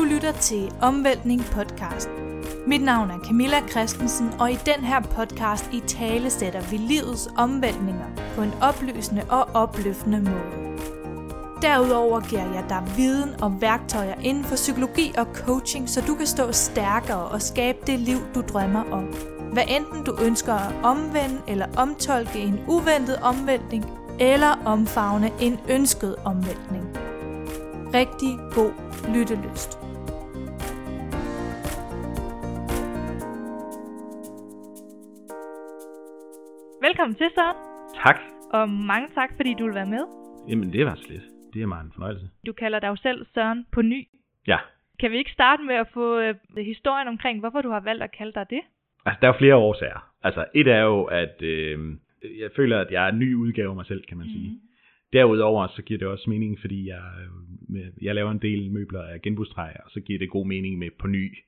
Du lytter til Omvæltning podcast. Mit navn er Camilla Christensen, og i den her podcast i tale sætter vi livets omvæltninger på en oplysende og opløftende måde. Derudover giver jeg dig viden og værktøjer inden for psykologi og coaching, så du kan stå stærkere og skabe det liv, du drømmer om. Hvad enten du ønsker at omvende eller omtolke en uventet omvæltning, eller omfavne en ønsket omvæltning. Rigtig god lyttelyst. Velkommen til, så. Tak. Og mange tak, fordi du vil være med. Jamen, det var slet. Det er meget en fornøjelse. Du kalder dig jo selv Søren på ny. Ja. Kan vi ikke starte med at få øh, historien omkring, hvorfor du har valgt at kalde dig det? Altså, der er flere årsager. Altså, et er jo, at øh, jeg føler, at jeg er en ny udgave af mig selv, kan man mm. sige. Derudover så giver det også mening, fordi jeg, øh, jeg laver en del møbler af genbrugstræ, og så giver det god mening med på ny,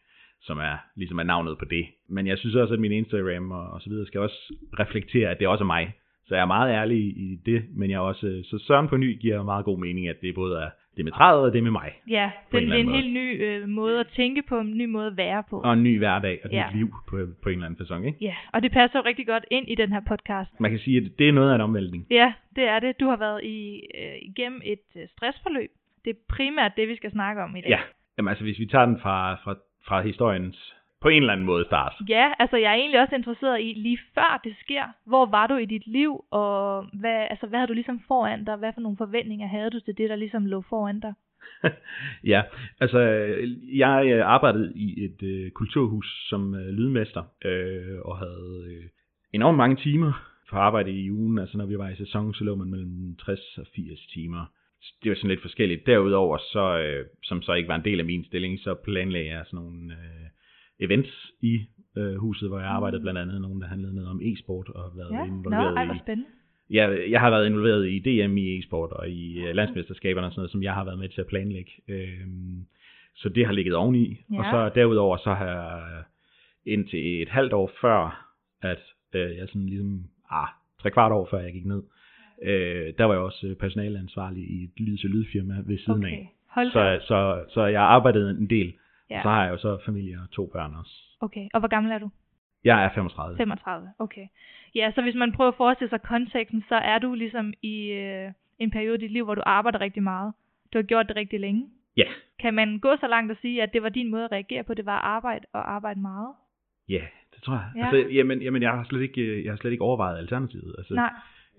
som er ligesom er navnet på det. Men jeg synes også, at min Instagram og, og så videre skal også reflektere, at det også er mig. Så jeg er meget ærlig i det, men jeg er også, så Søren på ny giver meget god mening, at det både er det med træet og det med mig. Ja, det, en er en anden helt ny øh, måde at tænke på, en ny måde at være på. Og en ny hverdag og et Ja. nyt liv på, på en eller anden fasong, ikke? Ja, og det passer jo rigtig godt ind i den her podcast. Man kan sige, at det er noget af en omvæltning. Ja, det er det. Du har været i, øh, igennem et øh, stressforløb. Det er primært det, vi skal snakke om i dag. Ja, Jamen, altså hvis vi tager den fra, fra, fra historiens på en eller anden måde start. Ja, altså jeg er egentlig også interesseret i, lige før det sker, hvor var du i dit liv, og hvad, altså, hvad havde du ligesom foran dig? Hvad for nogle forventninger havde du til det, der ligesom lå foran dig? ja, altså jeg øh, arbejdede i et øh, kulturhus som øh, lydmester, øh, og havde øh, enormt mange timer for arbejde i ugen. Altså når vi var i sæson, så lå man mellem 60 og 80 timer. Det var sådan lidt forskelligt. Derudover, så, øh, som så ikke var en del af min stilling, så planlagde jeg sådan nogle øh, events i øh, huset, hvor jeg arbejdede blandt andet nogen, der handlede noget om e-sport og været Ja, involveret ej, i spændende. jeg, jeg har været involveret i DM i e-sport og i øh, landsmesterskaberne og sådan noget, som jeg har været med til at planlægge. Øhm, så det har ligget oveni. Ja. Og så derudover, så har jeg indtil et halvt år før, at øh, jeg sådan ligesom, ah, tre kvart år før jeg gik ned, øh, der var jeg også øh, personaleansvarlig i et lyd til lydfirma ved siden Okay, af. hold da. Så, så, så jeg arbejdede en del. Ja. Så har jeg jo så familie og to børn også. Okay, og hvor gammel er du? Jeg er 35. 35, okay. Ja, så hvis man prøver at forestille sig konteksten, så er du ligesom i øh, en periode i dit liv, hvor du arbejder rigtig meget. Du har gjort det rigtig længe. Ja, Kan man gå så langt og sige, at det var din måde at reagere på, det var arbejde og arbejde meget? ja, det tror jeg. Ja. Altså, jamen, jamen, jeg har slet ikke, øh, jeg har slet ikke overvejet alternativet. Altså, Nej.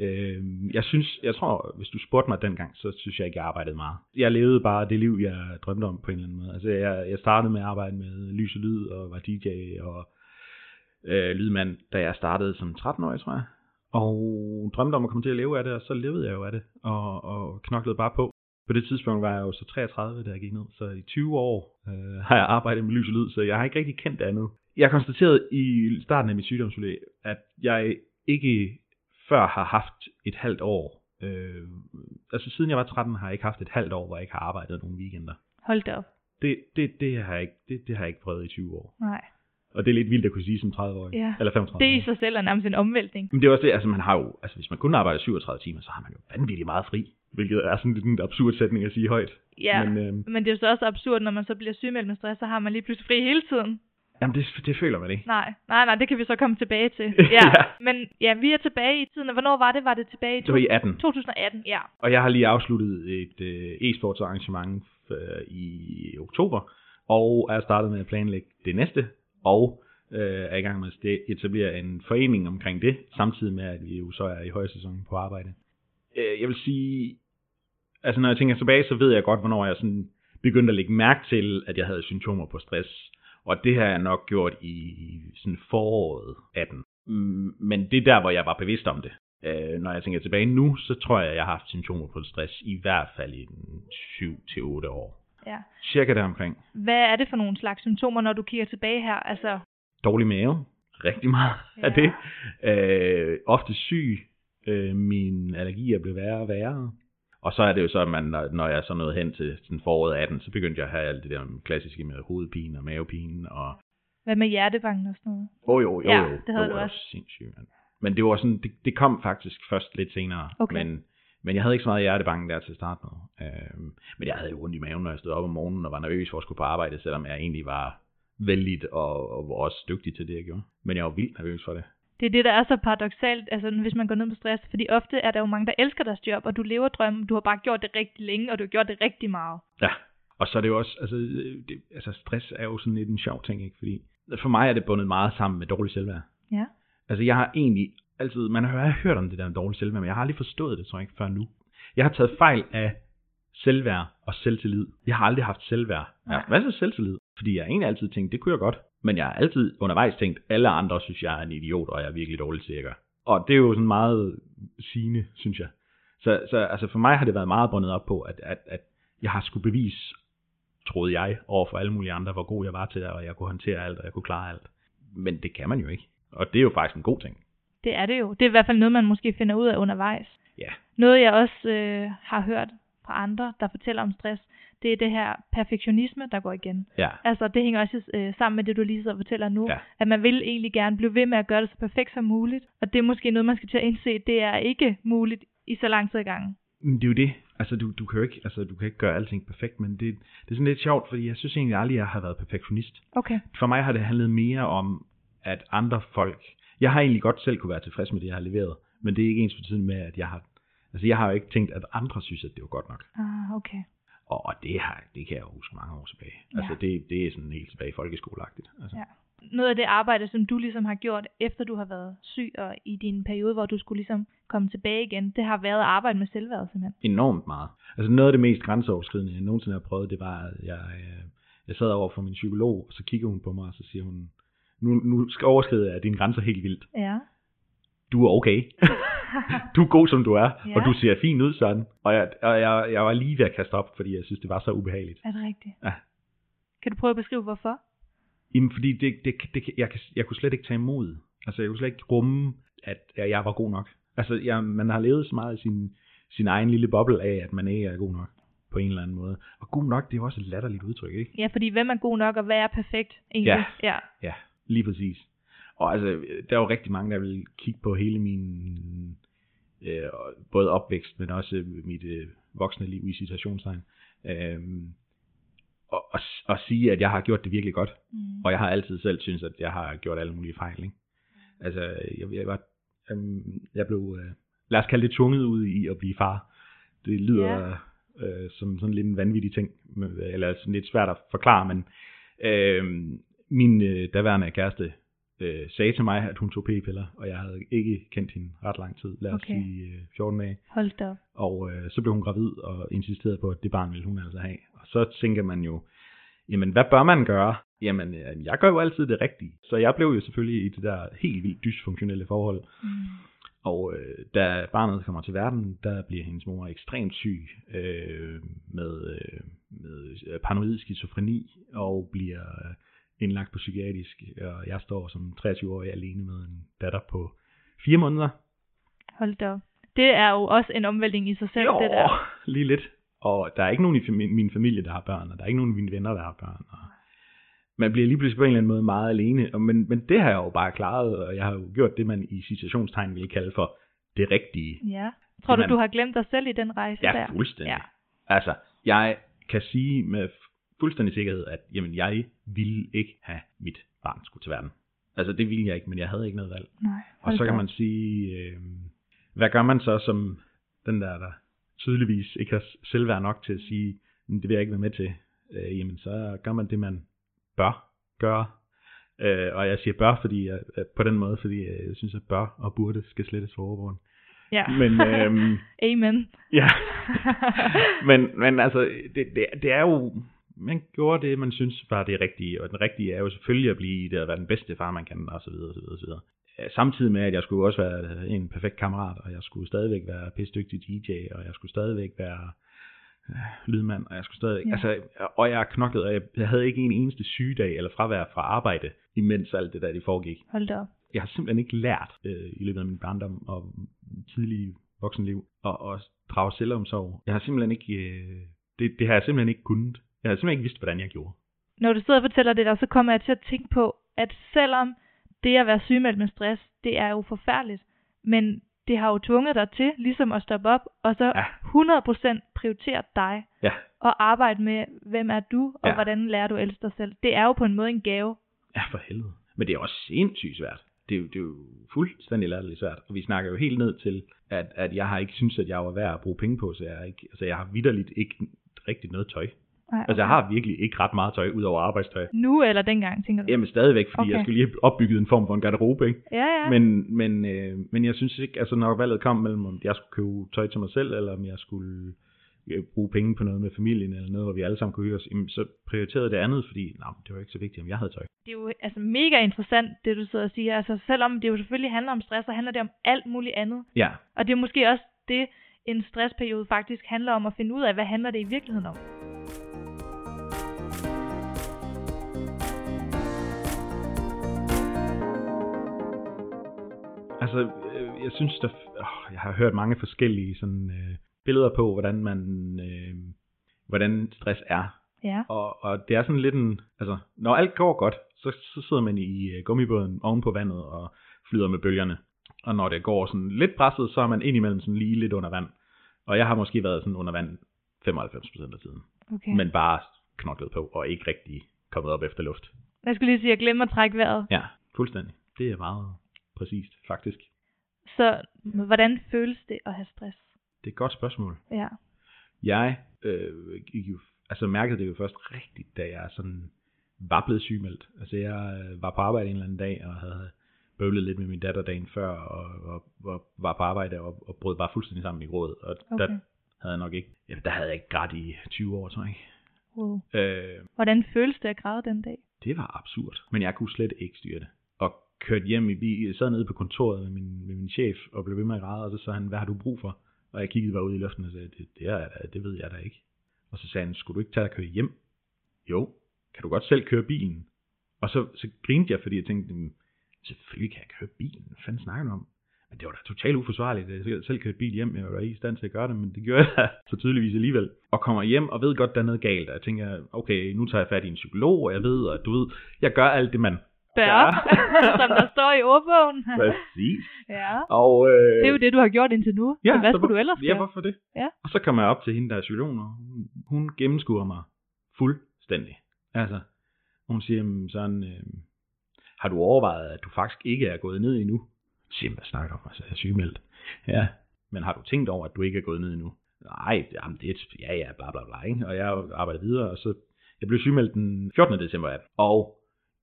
Øh, jeg synes, jeg tror, hvis du spurgte mig dengang, så synes jeg ikke, jeg arbejdede meget. Jeg levede bare det liv, jeg drømte om på en eller anden måde. Altså, jeg, jeg startede med at arbejde med lys og lyd, og var DJ og øh, lydmand, da jeg startede som 13-årig, tror jeg. Og drømte om at komme til at leve af det, og så levede jeg jo af det, og, og knoklede bare på. På det tidspunkt var jeg jo så 33, da jeg gik ned, så i 20 år øh, har jeg arbejdet med lys og lyd, så jeg har ikke rigtig kendt andet. Jeg konstaterede i starten af mit sygdomsforløb, at jeg ikke før har haft et halvt år. Øh, altså siden jeg var 13 har jeg ikke haft et halvt år, hvor jeg ikke har arbejdet nogle weekender. Hold da op. Det, det, det, har jeg ikke, det, det har jeg ikke prøvet i 20 år. Nej. Og det er lidt vildt at kunne sige som 30-årig. Ja. Eller 35 Det i sig selv er nærmest en omvæltning. Men det er også det, altså man har jo, altså hvis man kun arbejder 37 timer, så har man jo vanvittigt meget fri. Hvilket er sådan lidt en absurd sætning at sige højt. Ja, Men men, øh, men det er jo så også absurd, når man så bliver sygemeldt med stress, så har man lige pludselig fri hele tiden. Jamen det, det føler man ikke. Nej, nej, nej, det kan vi så komme tilbage til. Ja, Ja. Men ja, vi er tilbage i tiden. Hvornår var det? Var det tilbage i, Det var i 18. 2018? Ja. Og jeg har lige afsluttet et øh, e-sports arrangement øh, i oktober, og er startet med at planlægge det næste, og øh, er i gang med at etablere en forening omkring det, samtidig med, at vi jo så er i højsæsonen på arbejde. Øh, jeg vil sige, altså når jeg tænker tilbage, så ved jeg godt, hvornår jeg sådan begyndte at lægge mærke til, at jeg havde symptomer på stress. Og det har jeg nok gjort i sådan foråret 18. Mm, Men det er der, hvor jeg var bevidst om det. Øh, når jeg tænker tilbage nu, så tror jeg, jeg har haft symptomer på stress i hvert fald i 7-8 år. ja. Cirka deromkring. Hvad er det for nogle slags symptomer, når du kigger tilbage her? Altså, Dårlig mave. Rigtig meget Ja. af det. Øh, ofte syg. Øh, min allergi er blevet værre og værre. Og så er det jo så, at man, når, jeg så nåede hen til sådan foråret 18, så begyndte jeg at have alt det der klassiske med hovedpine og mavepine. Og, hvad med hjertebanken og sådan noget? oh, jo, jo, Ja, jo. det havde jo, du også. Sindssygt, mand. Men det var sådan, det, det kom faktisk først lidt senere. Okay. Men Men jeg havde ikke så meget hjertebanken der til at starte med. Øh, men jeg havde jo ondt i maven, når jeg stod op om morgenen og var nervøs for at skulle på arbejde, selvom jeg egentlig var vældig og, og var også dygtig til det, jeg gjorde. Men jeg var vildt nervøs for det. Det er det, der er så paradoxalt, altså hvis man går ned med stress, fordi ofte er der jo mange, der elsker deres job, og du lever drømmen, du har bare gjort det rigtig længe, og du har gjort det rigtig meget. Ja, og så er det jo også, altså, det, altså stress er jo sådan lidt en sjov ting, ikke? Fordi for mig er det bundet meget sammen med dårlig selvværd. Ja. Altså jeg har egentlig altid, man har hørt om det der med dårlig selvværd, men jeg har aldrig forstået det, tror jeg ikke, før nu. Jeg har taget fejl af selvværd og selvtillid. Jeg har aldrig haft selvværd. Jeg har masser af selvtillid, fordi jeg egentlig altid tænkt, det kunne jeg godt. Men jeg har altid undervejs tænkt, alle andre synes, jeg er en idiot, og jeg er virkelig dårlig til at gøre. Og det er jo sådan meget sigende, synes jeg. Så, så altså for mig har det været meget bundet op på, at, at, at jeg har skulle bevise, troede jeg, over for alle mulige andre, hvor god jeg var til det, og jeg kunne håndtere alt, og jeg kunne klare alt. Men det kan man jo ikke. Og det er jo faktisk en god ting. Det er det jo. Det er i hvert fald noget, man måske finder ud af undervejs. Ja. Noget jeg også øh, har hørt fra andre, der fortæller om stress, det er det her perfektionisme, der går igen. Ja. Altså det hænger også øh, sammen med det, du lige så fortæller nu, Ja. at man vil egentlig gerne blive ved med at gøre det så perfekt som muligt, og det er måske noget, man skal til at indse, det er ikke muligt i så lang tid ad gangen. Men det er jo det. Altså, du, du kan jo ikke, altså, du kan ikke gøre alting perfekt, men det, det er sådan lidt sjovt, fordi jeg synes egentlig aldrig, jeg har været perfektionist. Okay. For mig har det handlet mere om, at andre folk... Jeg har egentlig godt selv kunne være tilfreds med det, jeg har leveret, men det er ikke ens betydende med, at jeg har... Altså, jeg har jo ikke tænkt, at andre synes, at det var godt nok. Ah, okay. Og, og det, har, det kan jeg jo huske mange år tilbage. Ja. Altså, det, det er sådan helt tilbage folkeskoleagtigt. Altså. Ja. Noget af det arbejde, som du ligesom har gjort, efter du har været syg, og i din periode, hvor du skulle ligesom komme tilbage igen, det har været at arbejde med selvværd simpelthen. enormt meget. Altså noget af det mest grænseoverskridende, jeg nogensinde har prøvet, det var, at jeg, øh, jeg sad over for min psykolog, og så kigger hun på mig, og så siger hun, nu, nu skal overskride jeg dine grænser helt vildt. Ja. Du er okay. du er god, som du er, Ja. og du ser fin ud sådan. Og, jeg, og jeg, jeg var lige ved at kaste op, fordi jeg synes, det var så ubehageligt. Er det rigtigt? Ja. Kan du prøve at beskrive, hvorfor? Jamen, fordi det, det, det, jeg, jeg kunne slet ikke tage imod. Altså, jeg kunne slet ikke rumme, at jeg, jeg var god nok. Altså, jeg, man har levet så meget i sin, sin egen lille boble af, at man ikke er god nok på en eller anden måde. Og god nok, det er jo også et latterligt udtryk, ikke? Ja, fordi hvem er god nok, og hvad er perfekt egentlig? Ja. ja. Ja, lige præcis. Og altså, der er jo rigtig mange, der vil kigge på hele min øh, både opvækst, men også mit øh, voksne liv i citationstegn. Øh, og, og, og sige, at jeg har gjort det virkelig godt. Mm. Og jeg har altid selv synes, at jeg har gjort alle mulige fejl. Ikke? Altså, jeg, jeg, var, øhm, jeg blev, øh, lad os kalde det tvunget ud i at blive far. Det lyder øh, som sådan lidt en vanvittig ting, eller sådan lidt svært at forklare, men øh, min øh, daværende kæreste øh, sagde til mig, at hun tog p-piller, og jeg havde ikke kendt hende ret lang tid, lad os Okay. sige øh, 14 dage. Hold da op. Og øh, så blev hun gravid og insisterede på, at det barn ville hun altså have. Og så tænker man jo, jamen hvad bør man gøre? Jamen, øh, jeg gør jo altid det rigtige. Så jeg blev jo selvfølgelig i det der helt vildt dysfunktionelle forhold. Mm. Og øh, da barnet kommer til verden, der bliver hendes mor ekstremt syg øh, med, øh, med øh, paranoid skizofreni og bliver øh, indlagt på psykiatrisk. Og jeg står som 23-årig alene med en datter på fire måneder. Hold da op. Det er jo også en omvæltning i sig selv, det der. lige lidt. Og der er ikke nogen i min familie, der har børn, og der er ikke nogen af mine venner, der har børn. Og man bliver lige pludselig på en eller anden måde meget alene. Men, men det har jeg jo bare klaret, og jeg har jo gjort det, man i citationstegn ville kalde for det rigtige. Ja. Tror du, Jamen- du har glemt dig selv i den rejse Ja, der? fuldstændig. Ja. Altså, jeg kan sige med fuldstændig sikkerhed, at jamen, jeg ville ikke have mit barn skulle til verden. Altså, det ville jeg ikke, men jeg havde ikke noget valg. Nej, Og så kan man sige, øh, hvad gør man så som den der, der tydeligvis ikke har selvværd nok til at sige, "Men det vil jeg ikke være med til. Øh, jamen så gør man det, man bør gøre. Øh, og jeg siger bør, fordi jeg, øh, på den måde, fordi øh, jeg synes, at bør og burde skal slettes for overvågen. Ja. Men øhm, Amen. ja, men, men altså, det, det, det er jo, man gjorde det, man synes var det rigtige, og den rigtige er jo selvfølgelig at blive i det, at være den bedste far, man kan, og så videre, og så videre, og så videre. Øh, Samtidig med, at jeg skulle også være en perfekt kammerat, og jeg skulle stadigvæk være pisdygtig DJ, og jeg skulle stadigvæk være øh, lydmand, og jeg skulle stadigvæk, Ja. ja. altså, og jeg knoklede, og jeg, jeg havde ikke en eneste sygedag eller fravær fra arbejde, imens alt det der, det foregik Hold da op. jeg har simpelthen ikke lært øh, i løbet af min barndom og tidlige voksenliv at, at drage selvomsorg. Jeg har simpelthen ikke, øh, det, det har jeg simpelthen ikke kunnet. Jeg har simpelthen ikke vidst, hvordan jeg gjorde. Når du sidder og fortæller det der, så kommer jeg til at tænke på, at selvom det at være sygemeldt med stress, det er jo forfærdeligt, men det har jo tvunget dig til ligesom at stoppe op, og så Ja. 100% prioritere dig, Ja, og arbejde med, hvem er du, og Ja. hvordan lærer du elske dig selv. Det er jo på en måde en gave. ja for helvede. Men det er også sindssygt svært. Det er, jo, det er jo fuldstændig latterligt svært. Og vi snakker jo helt ned til, at, at jeg har ikke synes at jeg var værd at bruge penge på, så jeg, ikke, altså jeg har vidderligt ikke rigtig noget tøj. Nej, Altså jeg har virkelig ikke ret meget tøj, ud over arbejdstøj. Nu eller dengang, tænker du? Jamen stadigvæk, fordi okay. Jeg skulle lige have opbygget en form for en garderobe, ikke? Ja, ja. Men, men, øh, men jeg synes ikke, altså når valget kom mellem, om jeg skulle købe tøj til mig selv, eller om jeg skulle øh, bruge penge på noget med familien, eller noget, hvor vi alle sammen kunne hygge os, jamen, så prioriterede det andet, fordi nej, det var ikke så vigtigt, om jeg havde tøj. det er jo altså mega interessant, det du sidder og siger. Altså selvom det jo selvfølgelig handler om stress, så handler det om alt muligt andet. Ja, Og det er måske også det, en stressperiode faktisk handler om at finde ud af, hvad handler det i virkeligheden om. Altså øh, jeg synes, der, åh, jeg har hørt mange forskellige sådan, øh, billeder på, hvordan man, øh, hvordan stress er. Ja. Og, og det er sådan lidt en, altså når alt går godt, så, så sidder man i øh, gummibåden oven på vandet og flyder med bølgerne. Og når det går sådan lidt presset, så er man indimellem sådan lige lidt under vand. Og jeg har måske været sådan under vand 95% af tiden. Okay. Men bare knoklet på og ikke rigtig kommet op efter luft. Jeg skulle lige sige, at jeg glemmer at trække vejret. Ja, fuldstændig. Det er meget præcist, faktisk. Så hvordan føles det at have stress? Det er et godt spørgsmål. Ja. Jeg øh, gik jo, altså mærkede det jo først rigtigt, da jeg sådan var blevet sygemeldt. Altså jeg øh, var på arbejde en eller anden dag, og havde bøvlet lidt med min datter dagen før, og, og, og var på arbejde og, og brød bare fuldstændig sammen i grådet. Og Okay. der havde jeg nok ikke, ja, der havde jeg ikke grædt i 20 år, tror jeg. Wow. Øh, Hvordan føles det at græde den dag? det var absurd, men jeg kunne slet ikke styre det. Kørte hjem i bil, sad nede på kontoret med min, med min chef, og blev ved med at græde, og så sagde han, hvad har du brug for? Og jeg kiggede bare ud i luften og sagde, det, det, er, det ved jeg da ikke. Og så sagde han, skulle du ikke tage og køre hjem? Jo, kan du godt selv køre bilen? Og så, så grinte jeg, fordi jeg tænkte, selvfølgelig kan jeg køre bilen. Hvad fanden snakker du om? Men det var da totalt uforsvarligt, at jeg selv kørte bil hjem. Jeg var ikke i stand til at gøre det, men det gjorde jeg så tydeligvis alligevel. Og kommer hjem og ved godt, der er noget galt. Og jeg tænker, okay, nu tager jeg fat i en psykolog, og jeg ved, at du ved, jeg gør alt det, man Bør, Ja. som der står i ordbogen. Præcis. ja. Og, øh, Det er jo det, du har gjort indtil nu. så hvad så skulle hvor- du ellers Ja, gøre? hvorfor det? Ja. Og så kommer jeg op til hende, der er psykologen, og hun, hun gennemskuer mig fuldstændig. Altså, hun siger, "Jamen, sådan, øh, har du overvejet, at du faktisk ikke er gået ned endnu? Jeg siger, hvad snakker om? Altså, jeg er sygemeldt. Ja, men har du tænkt over, at du ikke er gået ned endnu? Nej, jamen, det er, ja, ja, bla, bla, bla, ikke? Og jeg arbejder videre, og så, jeg blev sygemeldt den 14. december, ja. og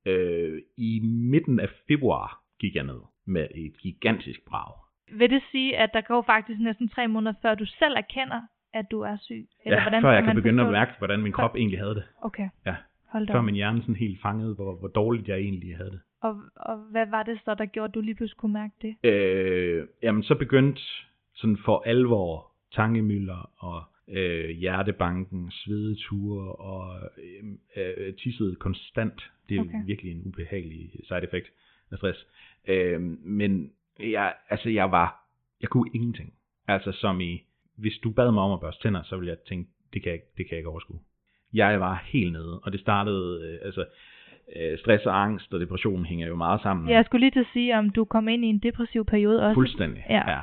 øh, i midten af februar gik jeg ned med et gigantisk brag. Vil det sige, at der går faktisk næsten tre måneder, før du selv erkender, at du er syg? ja, hvordan før jeg kan begynde at mærke, hvordan min krop egentlig havde det. Okay, Ja, hold da før min hjerne sådan helt fangede, hvor, hvor dårligt jeg egentlig havde det. Og, og hvad var det så, der gjorde, at du lige pludselig kunne mærke det? Øh, jamen, så begyndte sådan for alvor tankemøller og øh, hjertebanken, svedeture og øh, øh, tissede konstant. Det er Okay. virkelig en ubehagelig side effect af stress. Øh, men jeg, altså, jeg var, jeg kunne ingenting. Altså som i, hvis du bad mig om at børste tænder, så ville jeg tænke, det kan jeg, ikke- det kan jeg ikke overskue. Jeg var helt nede, og det startede, øh, altså, øh, stress og angst og depression hænger jo meget sammen. Jeg skulle lige til at sige, om du kom ind i en depressiv periode også. Fuldstændig, Ja. ja.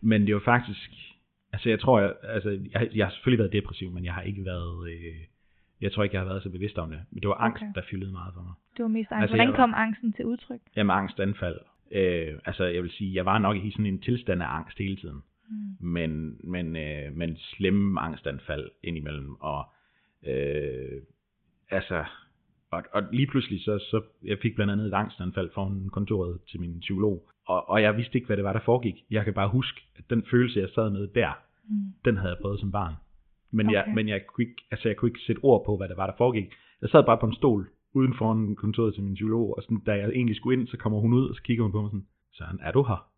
Men det var faktisk, altså jeg tror, jeg, altså jeg, jeg har selvfølgelig været depressiv, men jeg har ikke været, øh, jeg tror ikke, jeg har været så bevidst om det. Men det var angst, Okay. der fyldede meget for mig. Det var mest angst. Altså, Hvordan kom angsten til udtryk? Jamen angstanfald. Øh, altså jeg vil sige, jeg var nok i sådan en tilstand af angst hele tiden. Mm. Men, men, øh, men slemme angstanfald indimellem. Og øh, altså, og, og lige pludselig så, så, jeg fik blandt andet et angstanfald foran kontoret til min psykolog. Og, og jeg vidste ikke, hvad det var, der foregik. Jeg kan bare huske, at den følelse, jeg sad med der, Mm. den havde jeg prøvet som barn. Men, okay. jeg, men jeg, kunne ikke, altså jeg kunne ikke sætte ord på, hvad det var, der foregik. Jeg sad bare på en stol uden foran kontoret til min psykolog, og sådan, da jeg egentlig skulle ind, så kommer hun ud, og så kigger hun på mig sådan, Søren, er du her?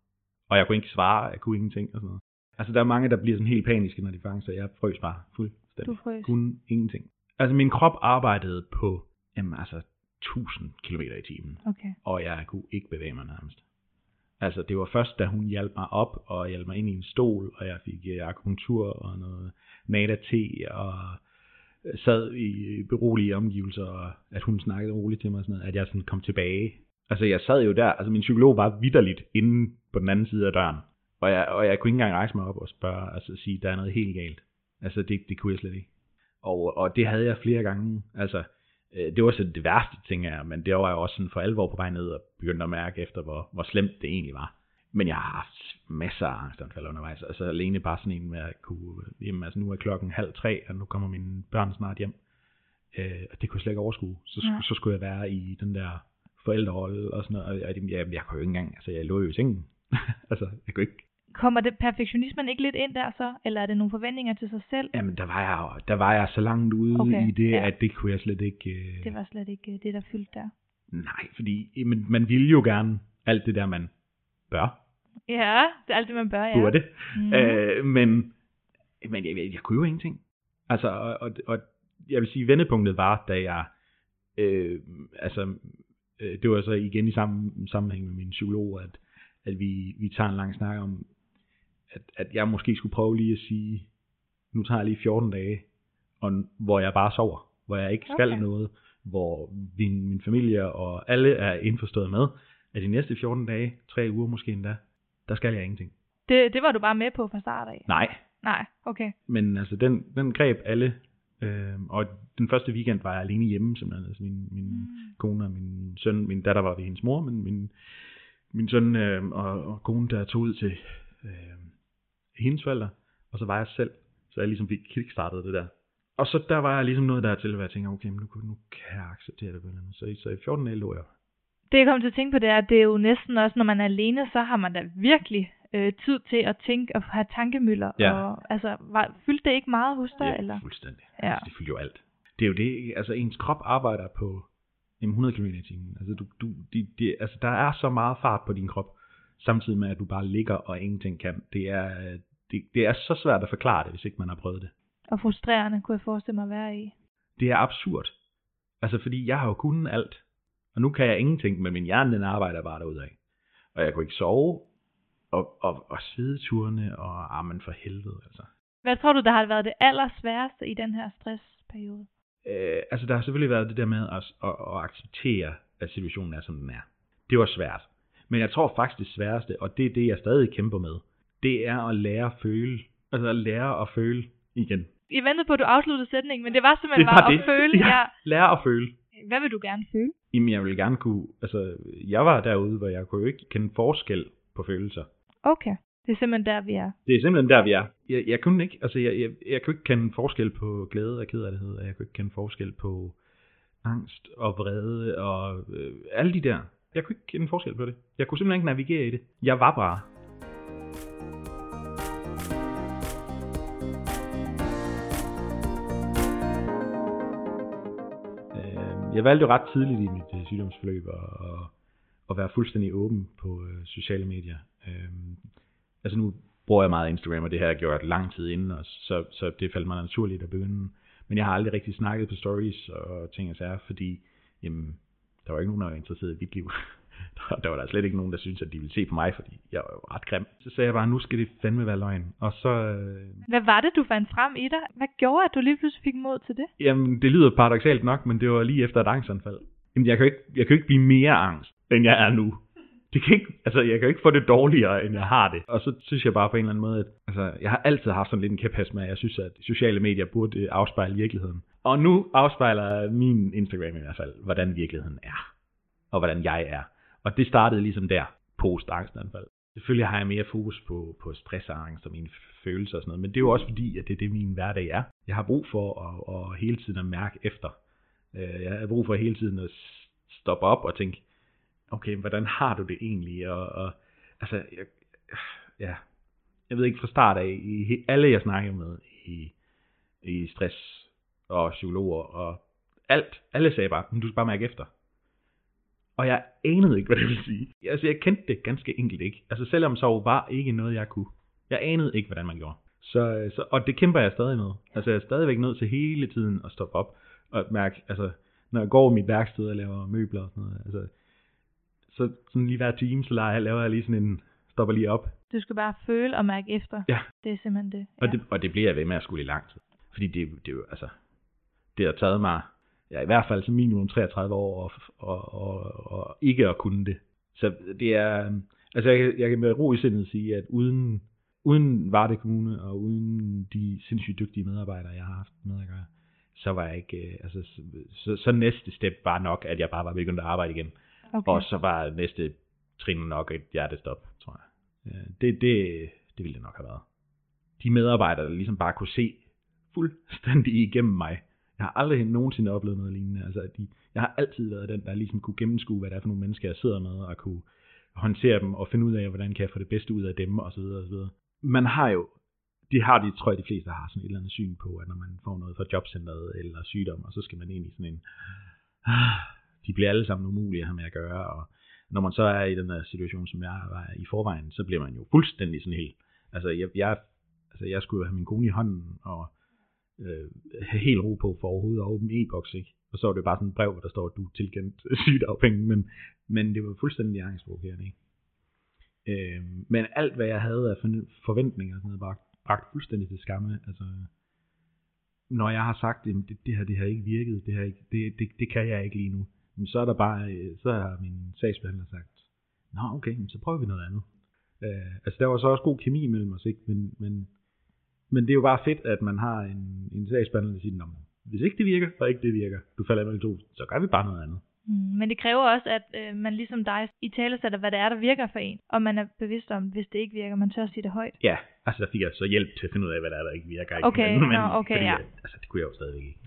Og jeg kunne ikke svare, jeg kunne ingenting og sådan noget. Altså der er mange, der bliver sådan helt paniske, når de fanger sig. Jeg frøs bare fuldstændig. Du frøs. Kunne ingenting. Altså min krop arbejdede på, jamen altså 1000 km i timen Okay. og jeg kunne ikke bevæge mig nærmest. Altså, det var først, da hun hjalp mig op, og hjalp mig ind i en stol, og jeg fik uh, akupunktur og noget nada-te, og øh, sad i berolige omgivelser, og at hun snakkede roligt til mig, og sådan noget, at jeg sådan kom tilbage. Altså, jeg sad jo der, altså min psykolog var vidderligt inde på den anden side af døren, Og jeg, og jeg kunne ikke engang rejse mig op og spørge, altså sige, der er noget helt galt. Altså det, det kunne jeg slet ikke. Og, og det havde jeg flere gange. Altså, det var så det værste, ting jeg, men det var jeg også sådan for alvor på vej ned og begyndte at mærke efter, hvor, hvor slemt det egentlig var. Men jeg har haft masser af angstanfald undervejs. Altså alene bare sådan en med at kunne, jamen altså nu er klokken halv tre, og nu kommer mine børn snart hjem. Øh, og det kunne jeg slet ikke overskue. Så, ja. så skulle jeg være i den der forældrerolle og sådan noget. Og jeg, jeg, jeg kunne jo ikke engang, altså jeg lå jo i sengen. altså, jeg kunne ikke Kommer det perfektionismen ikke lidt ind der så, eller er det nogle forventninger til sig selv? Jamen, der var jeg, der var jeg så langt ude okay, i det, ja. at det kunne jeg slet ikke... Uh... Det var slet ikke uh, det, der fyldte der. Nej, fordi men, man ville jo gerne alt det der, man bør. Ja, det er alt det, man bør, ja. Burde. Mm. Uh, men men jeg, jeg, jeg kunne jo ingenting. Altså, og, og, og jeg vil sige, vendepunktet var, da jeg... Øh, altså, øh, det var så igen i samme sammenhæng med min psykolog, at, at vi, vi tager en lang snak om, at, at jeg måske skulle prøve lige at sige, nu tager jeg lige 14 dage, og, hvor jeg bare sover, hvor jeg ikke skal okay. noget, hvor min, min familie og alle er indforstået med, at de næste 14 dage, tre uger måske endda, der skal jeg ingenting. Det, det var du bare med på fra start af? Nej. Nej, okay. Men altså, den, den greb alle, øh, og den første weekend var jeg alene hjemme, simpelthen. Altså min, min mm. kone og min søn, min datter var ved hendes mor, men min, min søn øh, og, og kone, der tog ud til øh, hendes forældre, og så var jeg selv. Så jeg ligesom fik kickstartet det der. Og så der var jeg ligesom noget der til, hvor jeg tænkte, okay, nu, nu kan jeg acceptere det Så, så i 14 dage lå jeg. Det jeg kom til at tænke på, det er, at det er jo næsten også, når man er alene, så har man da virkelig øh, tid til at tænke og have tankemøller. Ja. Og, altså, var, fyldte det ikke meget hos dig? Ja, eller? fuldstændig. Ja. Altså, det fyldte jo alt. Det er jo det, altså ens krop arbejder på 100 km i timen. Altså, du, du, de, de, altså, der er så meget fart på din krop, samtidig med, at du bare ligger og ingenting kan. Det er, det, det er så svært at forklare det, hvis ikke man har prøvet det. Og frustrerende kunne jeg forestille mig at være i. Det er absurd. Altså, fordi jeg har jo kunnet alt. Og nu kan jeg ingenting, men min hjerne den arbejder bare derudad. Og jeg kunne ikke sove, og, og, og svedeturene, og ah, men for helvede, altså. Hvad tror du, der har været det allersværeste i den her stressperiode? Øh, altså, der har selvfølgelig været det der med at, at, at acceptere, at situationen er, som den er. Det var svært. Men jeg tror faktisk det sværeste, og det er det, jeg stadig kæmper med, det er at lære at føle. Altså at lære at føle igen. Jeg ventede på, at du afsluttede sætningen, men det var simpelthen det var bare det. at føle. Ja, lære at føle. Hvad vil du gerne føle? Jamen, jeg vil gerne kunne... Altså, jeg var derude, hvor jeg kunne jo ikke kende forskel på følelser. Okay. Det er simpelthen der, vi er. Det er simpelthen der, vi er. Jeg, jeg kunne ikke, altså jeg, jeg, jeg kunne ikke kende forskel på glæde og kederlighed, og jeg kunne ikke kende forskel på angst og vrede og øh, alle de der. Jeg kunne ikke kende forskel på det. Jeg kunne simpelthen ikke navigere i det. Jeg var bare. Øh, jeg valgte jo ret tidligt i mit øh, sygdomsforløb at, at, være fuldstændig åben på øh, sociale medier. Altså nu bruger jeg meget Instagram, og det har jeg gjort lang tid inden og så, så det faldt mig naturligt at begynde. Men jeg har aldrig rigtig snakket på stories og ting og sager, fordi jamen, der var ikke nogen, der var interesseret i dit liv. der var der slet ikke nogen, der syntes, at de ville se på mig, fordi jeg var jo ret grim. Så sagde jeg bare, nu skal det fandme være løgn. Og så... Øh... Hvad var det, du fandt frem i dig? Hvad gjorde, at du lige pludselig fik mod til det? Jamen, det lyder paradoxalt nok, men det var lige efter et angstanfald. Jamen, jeg kan ikke, jeg kan ikke blive mere angst, end jeg er nu det kan ikke, altså, jeg kan ikke få det dårligere, end jeg har det. Og så synes jeg bare på en eller anden måde, at altså, jeg har altid haft sådan lidt en kæphest med, at jeg synes, at sociale medier burde øh, afspejle virkeligheden. Og nu afspejler min Instagram i hvert fald, hvordan virkeligheden er. Og hvordan jeg er. Og det startede ligesom der, post angstanfald. Selvfølgelig har jeg mere fokus på, på stress og angst og mine følelser og sådan noget, men det er jo også fordi, at det er det, min hverdag er. Jeg har brug for at, at hele tiden at mærke efter. Øh, jeg har brug for hele tiden at stoppe op og tænke, okay, hvordan har du det egentlig? Og, og altså, jeg, ja, jeg ved ikke fra start af, i alle jeg snakker med i, i stress og psykologer og alt, alle sagde bare, du skal bare mærke efter. Og jeg anede ikke, hvad det ville sige. Altså, jeg kendte det ganske enkelt ikke. Altså, selvom så var ikke noget, jeg kunne. Jeg anede ikke, hvordan man gjorde. Så, så, og det kæmper jeg stadig med. Altså, jeg er stadigvæk nødt til hele tiden at stoppe op og mærke, altså, når jeg går i mit værksted og laver møbler og sådan noget, altså, så sådan lige hver time, så laver jeg lige sådan en, stopper lige op. Du skal bare føle og mærke efter. Ja. Det er simpelthen det. Ja. Og, det og det bliver jeg ved med at skulle i lang tid. Fordi det, det er jo, altså, det har taget mig, ja, i hvert fald som minimum 33 år, og, og, og, og ikke at kunne det. Så det er, Altså, jeg, jeg kan med ro i sindet sige, at uden, uden Varde Kommune og uden de sindssygt dygtige medarbejdere, jeg har haft med at gøre, så var jeg ikke, øh, altså, så, så, så næste step var nok, at jeg bare var begyndt at arbejde igen. Okay. Og så var næste trin nok et hjertestop, tror jeg. Det, det, det ville det nok have været. De medarbejdere, der ligesom bare kunne se fuldstændig igennem mig. Jeg har aldrig nogensinde oplevet noget lignende. Altså, de, jeg har altid været den, der ligesom kunne gennemskue, hvad det er for nogle mennesker, jeg sidder med, og kunne håndtere dem, og finde ud af, hvordan kan jeg få det bedste ud af dem, og så videre, og så videre. Man har jo, det har de, tror jeg, de fleste har sådan et eller andet syn på, at når man får noget fra jobcenteret eller sygdom, og så skal man ind i sådan en, ah, de bliver alle sammen umulige at have med at gøre, og når man så er i den der situation, som jeg var i forvejen, så bliver man jo fuldstændig sådan helt, altså jeg, jeg, altså jeg skulle jo have min kone i hånden, og øh, have helt ro på for overhovedet at åbne e-boks, ikke? Og så var det bare sådan et brev, hvor der står, at du er tilkendt sygedagpenge, men, men det var fuldstændig angstprovokerende, ikke? Øh, men alt, hvad jeg havde af forventninger, forventninger, sådan noget, bare bragt fuldstændig til skamme. Altså, når jeg har sagt, at det, det her det har ikke virket, det, her ikke, det, det, det kan jeg ikke lige nu, så er der bare, øh, så har min sagsbehandler sagt, Nå okay, så prøver vi noget andet. Øh, altså der var så også god kemi mellem os, ikke? Men, men, men det er jo bare fedt, at man har en, en sagsbehandler, der siger, hvis ikke det virker, og ikke det virker, du falder imellem to, så gør vi bare noget andet. Mm, men det kræver også, at øh, man ligesom dig i tale sætter, hvad det er, der virker for en. Og man er bevidst om, hvis det ikke virker, man tør sige det højt. Ja, altså der fik jeg så hjælp til at finde ud af, hvad der er, der ikke virker. Ikke? Okay, men, nå, okay, fordi, ja. Altså det kunne jeg jo stadigvæk ikke.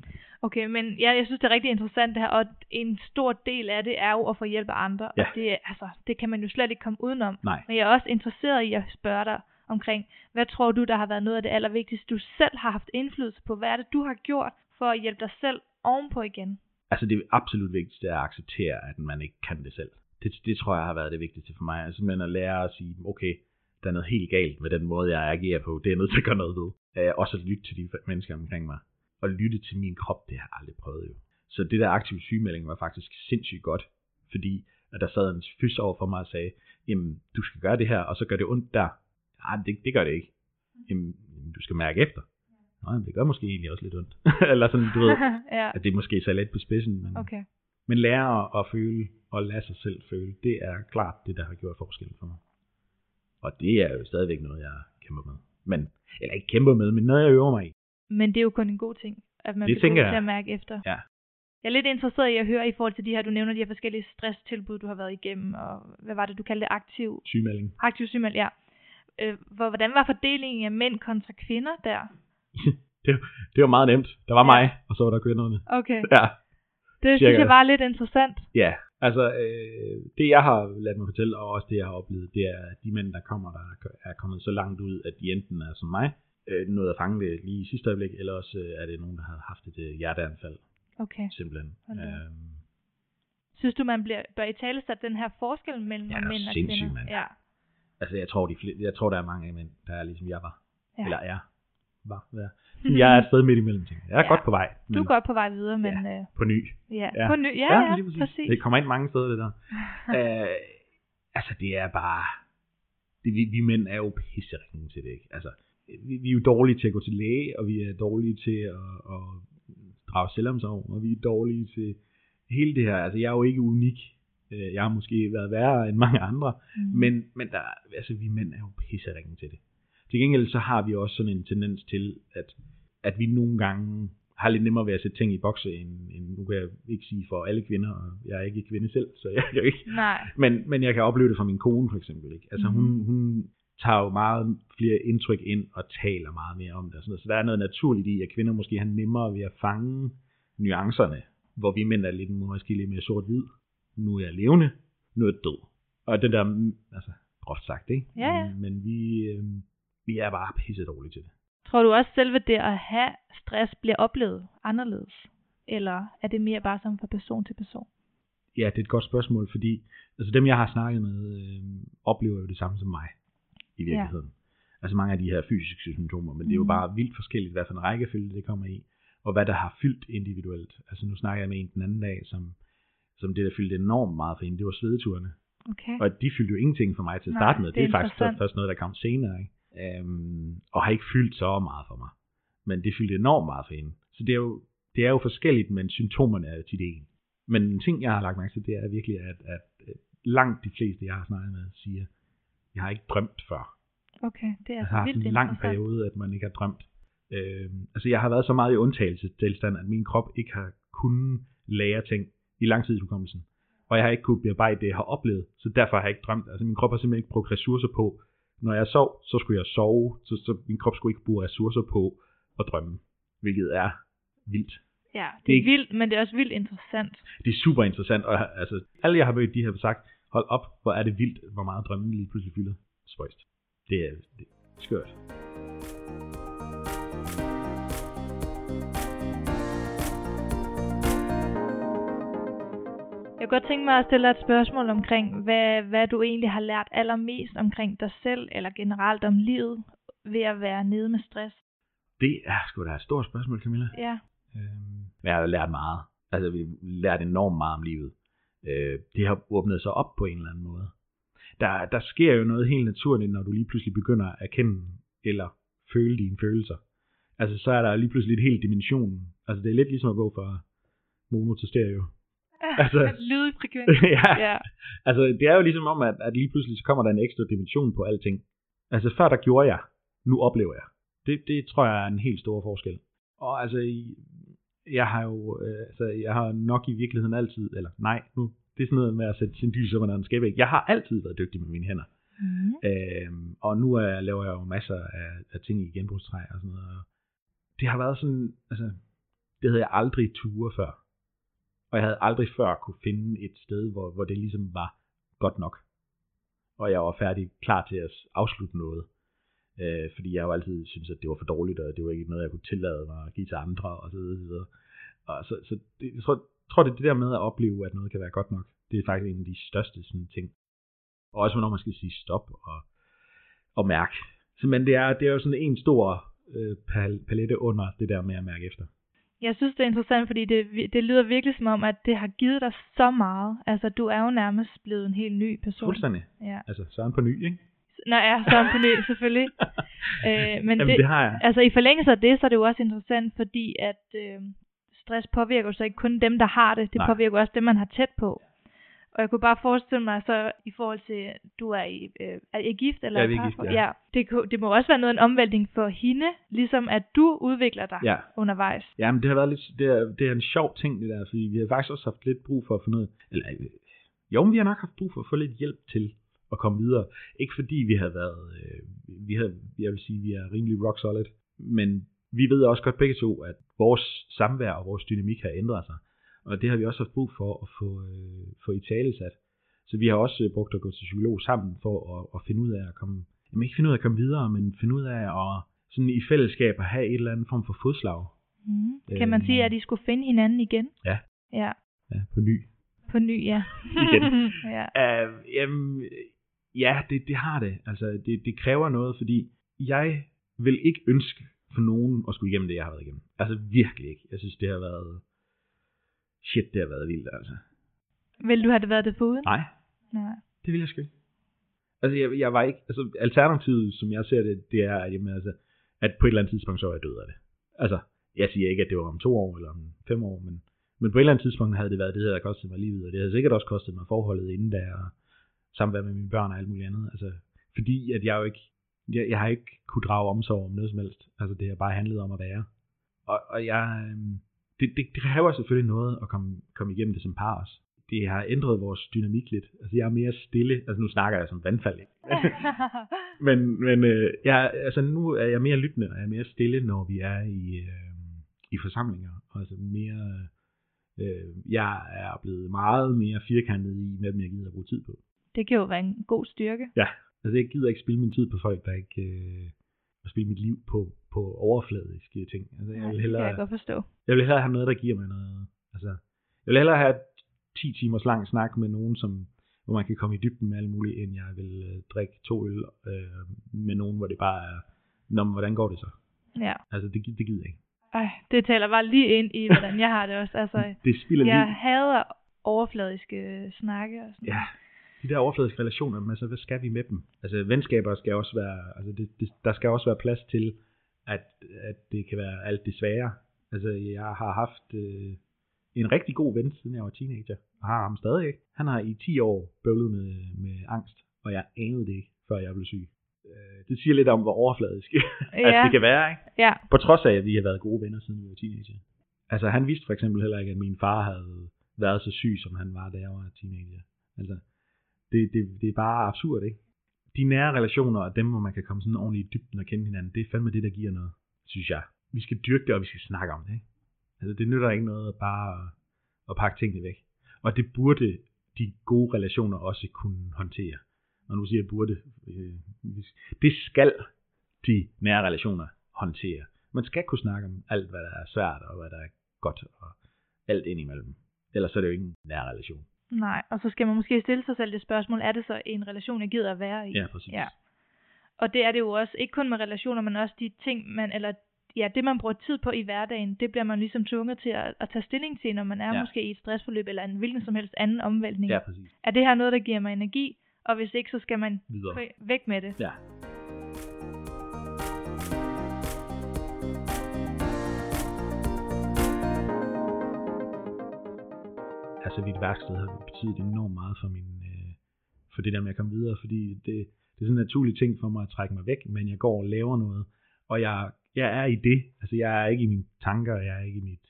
Okay, men ja, jeg synes, det er rigtig interessant det her, og en stor del af det er jo at få hjælp af andre. Ja. Og det, altså, det kan man jo slet ikke komme udenom. Nej. Men jeg er også interesseret i at spørge dig omkring, hvad tror du, der har været noget af det allervigtigste, du selv har haft indflydelse på? Hvad er det, du har gjort for at hjælpe dig selv ovenpå igen? Altså det absolut vigtigste er at acceptere, at man ikke kan det selv. Det, det tror jeg har været det vigtigste for mig. Altså simpelthen at lære at sige, okay, der er noget helt galt med den måde, jeg agerer på. Det er jeg nødt til at gøre noget ved. Øh, også at lytte til de mennesker omkring mig. Og lytte til min krop, det har jeg aldrig prøvet jo. Så det der aktive sygemelding var faktisk sindssygt godt. Fordi at der sad en fys over for mig og sagde, jamen du skal gøre det her, og så gør det ondt der. Nej, det, det gør det ikke. Jamen, jamen, du skal mærke efter. Nej, det gør måske egentlig også lidt ondt. Eller sådan, du ved, ja, at det måske så lidt på spidsen, men, okay. men lære at, at føle og lade sig selv føle, det er klart det, der har gjort forskellen for mig. Og det er jo stadigvæk noget, jeg kæmper med. Men, eller ikke kæmper med, men noget, jeg øver mig i. Men det er jo kun en god ting, at man Det bliver jeg. til at mærke efter. Ja. Jeg er lidt interesseret i at høre i forhold til de her, du nævner de her forskellige stresstilbud, du har været igennem, og hvad var det, du kaldte det? Aktiv, Sygemelding. aktiv sygemeld, ja. Øh, hvor- hvordan var fordelingen af mænd kontra kvinder der? det, det var meget nemt. Der var Ja. mig, og så var der kvinderne. Okay, Ja, det synes cirka. jeg var lidt interessant. ja. Altså, øh, det jeg har ladet mig fortælle, og også det jeg har oplevet, det er, de mænd, der kommer, der er kommet så langt ud, at de enten er som mig, øh, nåede at fange det lige i sidste øjeblik, eller også øh, er det nogen, der har haft et øh, hjerteanfald, Okay. simpelthen. Op. Øhm, Synes du, man bliver, bør i tale den her forskel mellem Ja, mænd og kvinder? mand. Ja. Altså, jeg tror, de flere, jeg tror, der er mange mænd, der er ligesom jeg var. Ja. Ja. Eller er. Var. Ja. Jeg er et sted midt imellem ting. Jeg er Ja. ja. godt på vej. Du er godt på vej videre, men ja, øh, På ny. ja. Ja. på ny, ja, ja, lige præcis. præcis. Det kommer ind mange steder, det der. øh, altså, det er bare... Det, vi, vi mænd er jo pisseringe til det, ikke? Altså, vi, vi er jo dårlige til at gå til læge, og vi er dårlige til at, at drage selvomsorg, og vi er dårlige til hele det her. Altså, jeg er jo ikke unik. Øh, Jeg har måske været værre end mange andre, Mm. Men, men der, altså, vi mænd er jo pisseringe til det. Til gengæld så har vi også sådan en tendens til, at, at vi nogle gange har lidt nemmere ved at sætte ting i bokse, end, end nu kan jeg ikke sige for alle kvinder, og jeg er ikke kvinde selv, så jeg kan ikke. Nej. Men, men jeg kan opleve det fra min kone for eksempel. Ikke? Altså Mhm. hun, hun tager jo meget flere indtryk ind og taler meget mere om det. Og sådan noget. Så der er noget naturligt i, at kvinder måske har nemmere ved at fange nuancerne, hvor vi mænd er lidt, måske lidt mere sort-hvid. Nu er jeg levende, nu er jeg død. Og det der, altså groft sagt, ikke? Ja, ja. Men, men vi, øh, vi er bare pisse dårlige til det. Tror du også selve det at have stress bliver oplevet anderledes? Eller er det mere bare som fra person til person? Ja, det er et godt spørgsmål, fordi altså dem, jeg har snakket med, øh, oplever jo det samme som mig i virkeligheden. Ja. Altså mange af de her fysiske symptomer, men det er jo Mhm. bare vildt forskelligt, hvad for en rækkefølge det kommer i, og hvad der har fyldt individuelt. Altså nu snakker jeg med en den anden dag, som, som det, der fyldte enormt meget for hende, det var svedeturene. Okay. Og de fyldte jo ingenting for mig til at Nej, starte med. det Det er faktisk først noget, der kom senere. Ikke? Øhm, og har ikke fyldt så meget for mig. Men det fyldte enormt meget for hende. Så det er jo, det er jo forskelligt, men symptomerne er tit en. Men en ting, jeg har lagt mærke til, det er virkelig, at, at, at langt de fleste, jeg har snakket med, siger, Jeg har ikke drømt før. Okay, det er Jeg har haft vildt en lang periode, at man ikke har drømt. Øh, altså jeg har været så meget i undtagelsestilstand, at min krop ikke har kunnet lære ting i langtidshukommelsen. Og jeg har ikke kunnet bearbejde det, jeg har oplevet, så derfor har jeg ikke drømt. Altså min krop har simpelthen ikke brugt ressourcer på. Når jeg sov, så skulle jeg sove, så, så min krop skulle ikke bruge ressourcer på at drømme. Hvilket er vildt. Ja, Det det er er ikke- vildt, men det er også vildt interessant. Det er super interessant, og altså, alle jeg har mødt, de har sagt, hold op, hvor er det vildt, hvor meget drømmen lige pludselig fylder. Spøjst. Det er, det er skørt. Jeg kunne godt tænke mig at stille dig et spørgsmål omkring, hvad, hvad du egentlig har lært allermest omkring dig selv, eller generelt om livet, ved at være nede med stress. Det er sgu da et stort spørgsmål, Camilla. Ja. Øhm, jeg har lært meget. Altså, vi har lært enormt meget om livet. Øh, det har åbnet sig op på en eller anden måde. Der, der sker jo noget helt naturligt, når du lige pludselig begynder at erkende eller føle dine følelser. Altså, så er der lige pludselig et helt dimension. Altså, det er lidt ligesom at gå fra mono til stereo. Altså- Lydfrekvens. ja. ja. Altså, det er jo ligesom om, at, at lige pludselig så kommer der en ekstra dimension på alting. Altså, før der gjorde jeg, nu oplever jeg. Det, det tror jeg er en helt stor forskel. Og altså, i- jeg har jo, øh, altså, jeg har nok i virkeligheden altid, eller nej, nu, det er sådan noget med at sætte sin lys under en skæbæk. Jeg har altid været dygtig med mine hænder. Mm. Øhm, og nu er, laver jeg jo masser af, af ting i genbrugstræ og sådan noget. Det har været sådan, altså, det havde jeg aldrig ture før. Og jeg havde aldrig før kunne finde et sted, hvor, hvor det ligesom var godt nok. Og jeg var færdig klar til at afslutte noget. Øh, fordi jeg jo altid synes at det var for dårligt, og det var ikke noget, jeg kunne tillade mig at give til andre, og så videre. Så, videre. og så, så det, jeg tror, tror, det er det der med at opleve, at noget kan være godt nok. Det er faktisk en af de største sådan, ting. Og også hvornår man skal sige stop og, og mærke. Så, men det er, det er jo sådan en stor øh, pal- palette under det der med at mærke efter. Jeg synes, det er interessant, fordi det, det lyder virkelig som om, at det har givet dig så meget. Altså, du er jo nærmest blevet en helt ny person. Fuldstændig. Ja. Altså, Søren på ny, ikke? Nå ja, Søren på ny, selvfølgelig. Øh, men Jamen, det, det har jeg. altså i forlængelse af det, så er det jo også interessant, fordi at øh, stress påvirker så ikke kun dem, der har det, det Nej. påvirker også dem, man har tæt på. Og jeg kunne bare forestille mig så i forhold til, du er i, øh, er I gift eller Ja, vi er gift, ja. ja. Det, det må også være noget en omvæltning for hende, ligesom at du udvikler dig Ja. undervejs. Jamen, det har været lidt, det er, det er en sjov ting, det der, fordi vi har faktisk også haft lidt brug for at få noget, eller øh, jo, men vi har nok haft brug for at få lidt hjælp til at komme videre. Ikke fordi vi har været, øh, vi har, jeg vil sige, vi er rimelig rock solid, men vi ved også godt begge to, at vores samvær og vores dynamik har ændret sig. Og det har vi også haft brug for at få, øh, få i tale sat. Så vi har også øh, brugt at gå til psykolog sammen for at, at finde ud af at komme, jamen ikke finde ud af at komme videre, men finde ud af at sådan i fællesskab at have et eller andet form for fodslag. Mm. Kan man Øhm. sige, at I skulle finde hinanden igen? Ja. Ja, Ja, på ny. på ny, ja. Igen. ja. Uh, jamen, ja, det, det har det. Altså, det, det kræver noget, fordi jeg vil ikke ønske for nogen at skulle igennem det, jeg har været igennem. Altså virkelig ikke. Jeg synes, det har været... Shit, det har været vildt, altså. Vil du have det været det foruden? Nej, Nej. det vil jeg sgu ikke. Altså, jeg, jeg var ikke... Altså, alternativet, som jeg ser det, det er, at, jamen, altså, at på et eller andet tidspunkt, så er jeg død af det. Altså, jeg siger ikke, at det var om to år eller om fem år, men, men på et eller andet tidspunkt havde det været det, der havde kostet mig livet, og det havde sikkert også kostet mig forholdet inden der, og samvær med mine børn og alt muligt andet. Altså, fordi at jeg jo ikke, jeg, jeg har ikke kunne drage omsorg om noget som helst. Altså, det har bare handlet om at være. Og, og jeg, øhm, det, det, det kræver selvfølgelig noget at komme, komme igennem det som par også. Det har ændret vores dynamik lidt. Altså, jeg er mere stille. Altså, nu snakker jeg som vandfald, ikke? men men øh, jeg, altså, nu er jeg mere lyttende, og jeg er mere stille, når vi er i, øh, i forsamlinger. Altså mere, øh, jeg er blevet meget mere firkantet i, hvad jeg gider at bruge tid på. Det kan jo være en god styrke. Ja, altså jeg gider ikke spille min tid på folk, der ikke øh, at spille mit liv på, på overfladiske ting. Altså, jeg, vil det kan hellere, jeg godt forstå. jeg vil hellere have noget, der giver mig noget. Altså, jeg vil hellere have 10 timers lang snak med nogen, som, hvor man kan komme i dybden med alt muligt, end jeg vil øh, drikke to øl øh, med nogen, hvor det bare er, Nå, men hvordan går det så? Ja. Altså, det, det gider jeg ikke. Ej, det taler bare lige ind i, hvordan jeg har det også. Altså, Det spilder jeg lige. hader overfladiske snakke og sådan Ja, de der overfladiske relationer, men altså, hvad skal vi med dem? Altså, venskaber skal også være, altså, det, det, der skal også være plads til, at, at det kan være alt det svære. Altså, jeg har haft øh, en rigtig god ven, siden jeg var teenager, og har ham stadig ikke. Han har i 10 år bøvlet med, med angst, og jeg anede det ikke, før jeg blev syg. Øh, Det siger lidt om, hvor overfladisk at Ja. det kan være, ikke? Ja, På trods af, at vi har været gode venner siden vi var teenager. Altså, han vidste for eksempel heller ikke, at min far havde været så syg, som han var, da jeg var teenager. Altså, det, det, det er bare absurd, ikke? De nære relationer, og dem, hvor man kan komme sådan ordentligt i dybden og kende hinanden, det er fandme det, der giver noget, synes jeg. Vi skal dyrke det, og vi skal snakke om det, ikke? Altså, det nytter ikke noget at bare at, pakke tingene væk. Og det burde de gode relationer også kunne håndtere. Og nu siger jeg burde. øh, Det skal de nære relationer håndtere. Man skal kunne snakke om alt, hvad der er svært, og hvad der er godt, og alt indimellem. Ellers er det jo ingen nær relation nej. Og så skal man måske stille sig selv det spørgsmål, er det så en relation, jeg gider at være i? Ja, præcis. Ja. Og det er det jo også, ikke kun med relationer, men også de ting, man, eller ja, det man bruger tid på i hverdagen, det bliver man ligesom tvunget til at, at tage stilling til, når man er Ja. måske i et stressforløb, eller en hvilken som helst anden omvæltning. Ja, præcis. Er det her noget, der giver mig energi? Og hvis ikke, så skal man Videre. væk med det. Ja. Altså, mit værksted har betydet enormt meget for min, øh, for det der med at komme videre, fordi det, det er sådan en naturlig ting for mig at trække mig væk, men jeg går og laver noget, og jeg, jeg er i det. Altså, jeg er ikke i mine tanker, jeg er ikke i mit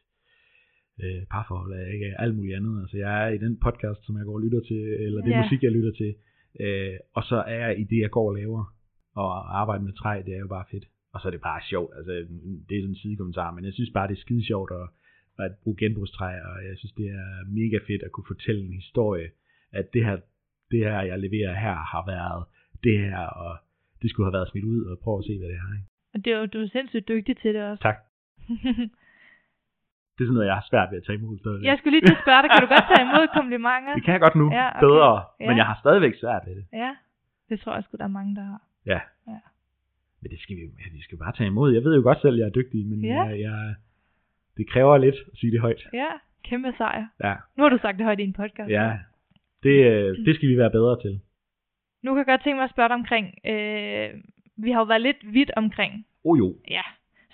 øh, parforhold, jeg er ikke alt muligt andet. Altså, jeg er i den podcast, som jeg går og lytter til, eller det Ja. musik, jeg lytter til, øh, og så er jeg i det, jeg går og laver. Og arbejde med træ, det er jo bare fedt. Og så er det bare sjovt. Altså, det er sådan en sidekommentar, men jeg synes bare, det er skide sjovt at, at bruge genbrugstræ, og jeg synes, det er mega fedt at kunne fortælle en historie, at det her, det her, jeg leverer her, har været det her, og det skulle have været smidt ud, og prøv at se, hvad det er. Ikke? Og det er jo, du er sindssygt dygtig til det også. Tak. Det er sådan noget, jeg har svært ved at tage imod. stadigvæk. jeg skulle lige til at spørge dig, kan du godt tage imod komplimenter? Det kan jeg godt nu, Ja, okay. bedre, Ja. men jeg har stadigvæk svært ved det. Ja, det tror jeg sgu, der er mange, der har. Ja. Ja. Men det skal vi, vi skal bare tage imod. Jeg ved jo godt selv, at jeg er dygtig, men Ja. jeg, jeg, det kræver lidt at sige det højt. Ja, kæmpe sejr. Ja, Nu har du sagt det højt i en podcast. ja. Det, øh, det skal vi være bedre til. Nu kan jeg godt tænke mig at spørge dig omkring, øh, vi har jo været lidt vidt omkring, Oh jo. ja.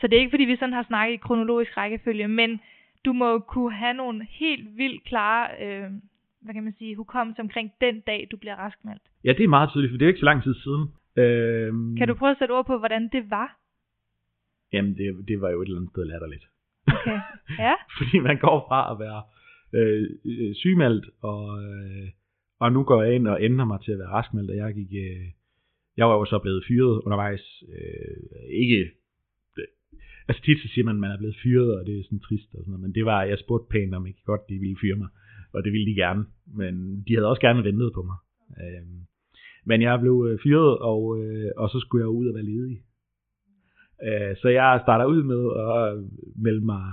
Så det er ikke fordi, vi sådan har snakket i kronologisk rækkefølge, men du må kunne have nogle helt vildt klare, øh, hvad kan man sige, hukommelse omkring den dag, du bliver raskmeldt. Ja, det er meget tydeligt, for det er jo ikke så lang tid siden. Øhm, Kan du prøve at sætte ord på, hvordan det var? Jamen, det, det var jo et eller andet sted latterligt. Okay. Ja, Fordi man går fra at være øh, øh, sygemeldt, og, øh, og nu går jeg ind og ændrer mig til at være raskmeldt, og jeg gik... Øh, jeg var jo så blevet fyret undervejs. Øh, ikke... Øh, altså tit så siger man, at man er blevet fyret, og det er sådan trist og sådan noget, men det var, jeg spurgte pænt, om ikke godt de ville fyre mig, og det ville de gerne, men de havde også gerne ventet på mig. Øh, men jeg blev øh, fyret, og, øh, og så skulle jeg ud og være ledig. Øh, så jeg starter ud med at melde mig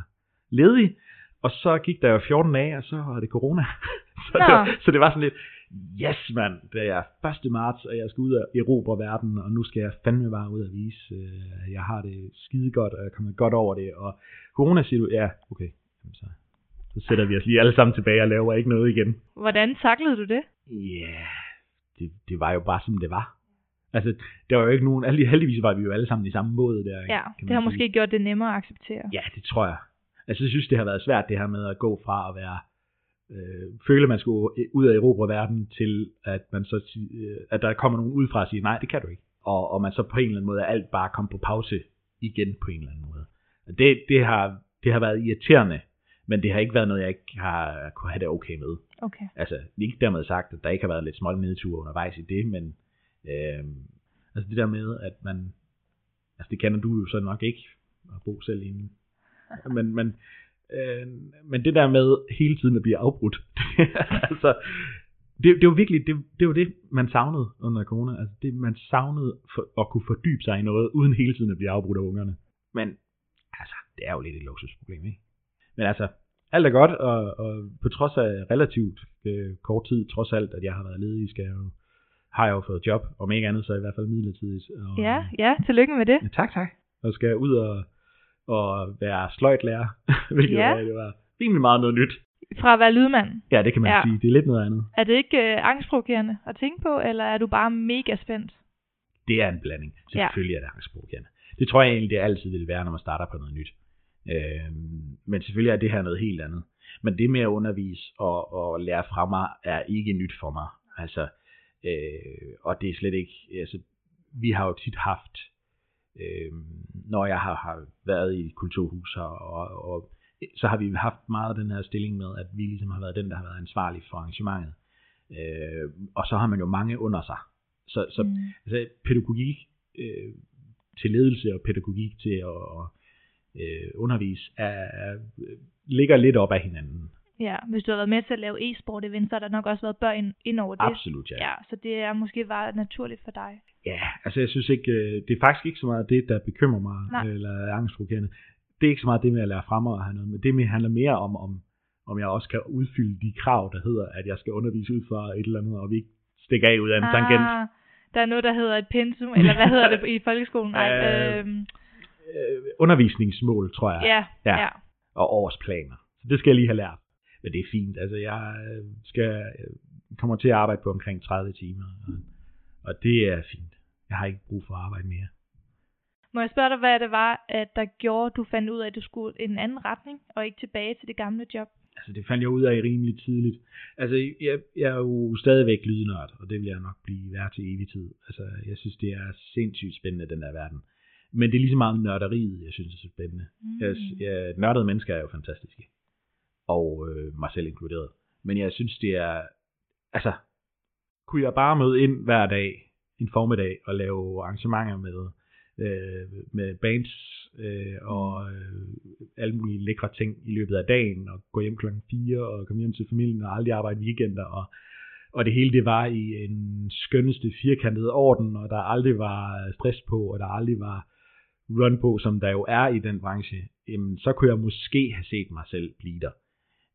ledig, og så gik der jo 14 dage, og så var det corona. så, det var, så det var sådan lidt, yes mand, det er 1. marts, og jeg skal ud og erobre verden, og nu skal jeg fandme bare ud og vise, øh, at jeg har det skide godt, og jeg er kommet godt over det, og corona siger du, ja, okay, så, så sætter vi os lige alle sammen tilbage og laver ikke noget igen. hvordan taklede du det? Ja, yeah, det, det var jo bare som det var. Altså, der var jo ikke nogen, heldigvis var vi jo alle sammen i samme båd der. Ja, det har sige. måske gjort det nemmere at acceptere. Ja, det tror jeg. Altså, jeg synes, det har været svært, det her med at gå fra at være, øh, føle, man skulle ud af Europa verden, til at man så, øh, at der kommer nogen udefra og siger, nej, det kan du ikke. Og, og man så på en eller anden måde, alt bare kom på pause igen på en eller anden måde. Og Det, det, har, det har været irriterende, men det har ikke været noget, jeg ikke har kunne have det okay med. Okay. Altså, ikke dermed sagt, at der ikke har været lidt smål nedtur undervejs i det, men øh, altså det der med, at man, altså det kender du jo så nok ikke, at bo selv i en, men, men, øh, men det der med hele tiden at blive afbrudt, altså, det, det var virkelig, det, det var det, man savnede under corona, altså det, man savnede for, at kunne fordybe sig i noget, uden hele tiden at blive afbrudt af ungerne. Men, altså, det er jo lidt et luksusproblem, ikke? Men altså, alt er godt, og, og på trods af relativt øh, kort tid, trods alt, at jeg har været ledig, skal jeg jo, har jeg jo fået job, om ikke andet, så i hvert fald midlertidigt. Og, Ja, ja, tillykke med det. Ja, tak, tak. Og skal ud og, og være sløjtlærer, hvilket Ja. ja. det var rimelig meget noget nyt. Fra at være lydmand. Ja, det kan man Ja. ja. sige. Det er lidt noget andet. Er det ikke øh, angstprovokerende at tænke på, eller er du bare mega spændt? Det er en blanding. Ja. Selvfølgelig er det angstprovokerende. Det tror jeg egentlig, det altid vil være, når man starter på noget nyt. Øhm, men selvfølgelig er det her noget helt andet. Men det med at undervise og, og lære fra mig, er ikke nyt for mig. Altså, Øh, og det er slet ikke, altså, vi har jo tit haft, øh, når jeg har, har været i kulturhus og, og, og så har vi haft meget den her stilling med, at vi ligesom har været den, der har været ansvarlig for arrangementet. Øh, og så har man jo mange under sig. Så, så mm. altså, pædagogik øh, til ledelse og pædagogik til at øh, undervise er, er, ligger lidt op af hinanden. Ja, hvis du har været med til at lave e-sport event, så har der nok også været børn ind over det. Absolut, ja. ja. Så det er måske bare naturligt for dig. Ja, altså jeg synes ikke, øh, det er faktisk ikke så meget det, der bekymrer mig, Nej. eller er angstprovokerende. Det er ikke så meget det med at lære frem og have noget, men det handler mere om, om, om jeg også kan udfylde de krav, der hedder, at jeg skal undervise ud fra et eller andet, og vi ikke stikker af ud af en ah, tangent. Der er noget, der hedder et pensum, eller hvad hedder det i folkeskolen? Nej, øh, øh, undervisningsmål, tror jeg. Ja, ja. ja. Og årsplaner. Så det skal jeg lige have lært. Men det er fint. Altså, jeg skal, kommer til at arbejde på omkring 30 timer, og, og det er fint. Jeg har ikke brug for at arbejde mere. Må jeg spørge dig, hvad det var, at der gjorde, at du fandt ud af, at du skulle i en anden retning, og ikke tilbage til det gamle job? Altså, det fandt jeg ud af rimelig tidligt. Altså, jeg, jeg er jo stadigvæk lydnørd, og det vil jeg nok blive værd til evig tid. Altså, jeg synes, det er sindssygt spændende, den der verden. Men det er lige så meget nørderiet, jeg synes er så spændende. Mm. Jeg, jeg, nørdede mennesker er jo fantastiske. Og øh, mig selv inkluderet. Men jeg synes, det er... Altså, kunne jeg bare møde ind hver dag, en formiddag, og lave arrangementer med øh, med bands øh, og øh, alle mulige lækre ting i løbet af dagen, og gå hjem klokken 4 og komme hjem til familien og aldrig arbejde weekender, og, og det hele det var i en skønneste firkantede orden, og der aldrig var stress på, og der aldrig var run på, som der jo er i den branche, jamen, så kunne jeg måske have set mig selv blive der.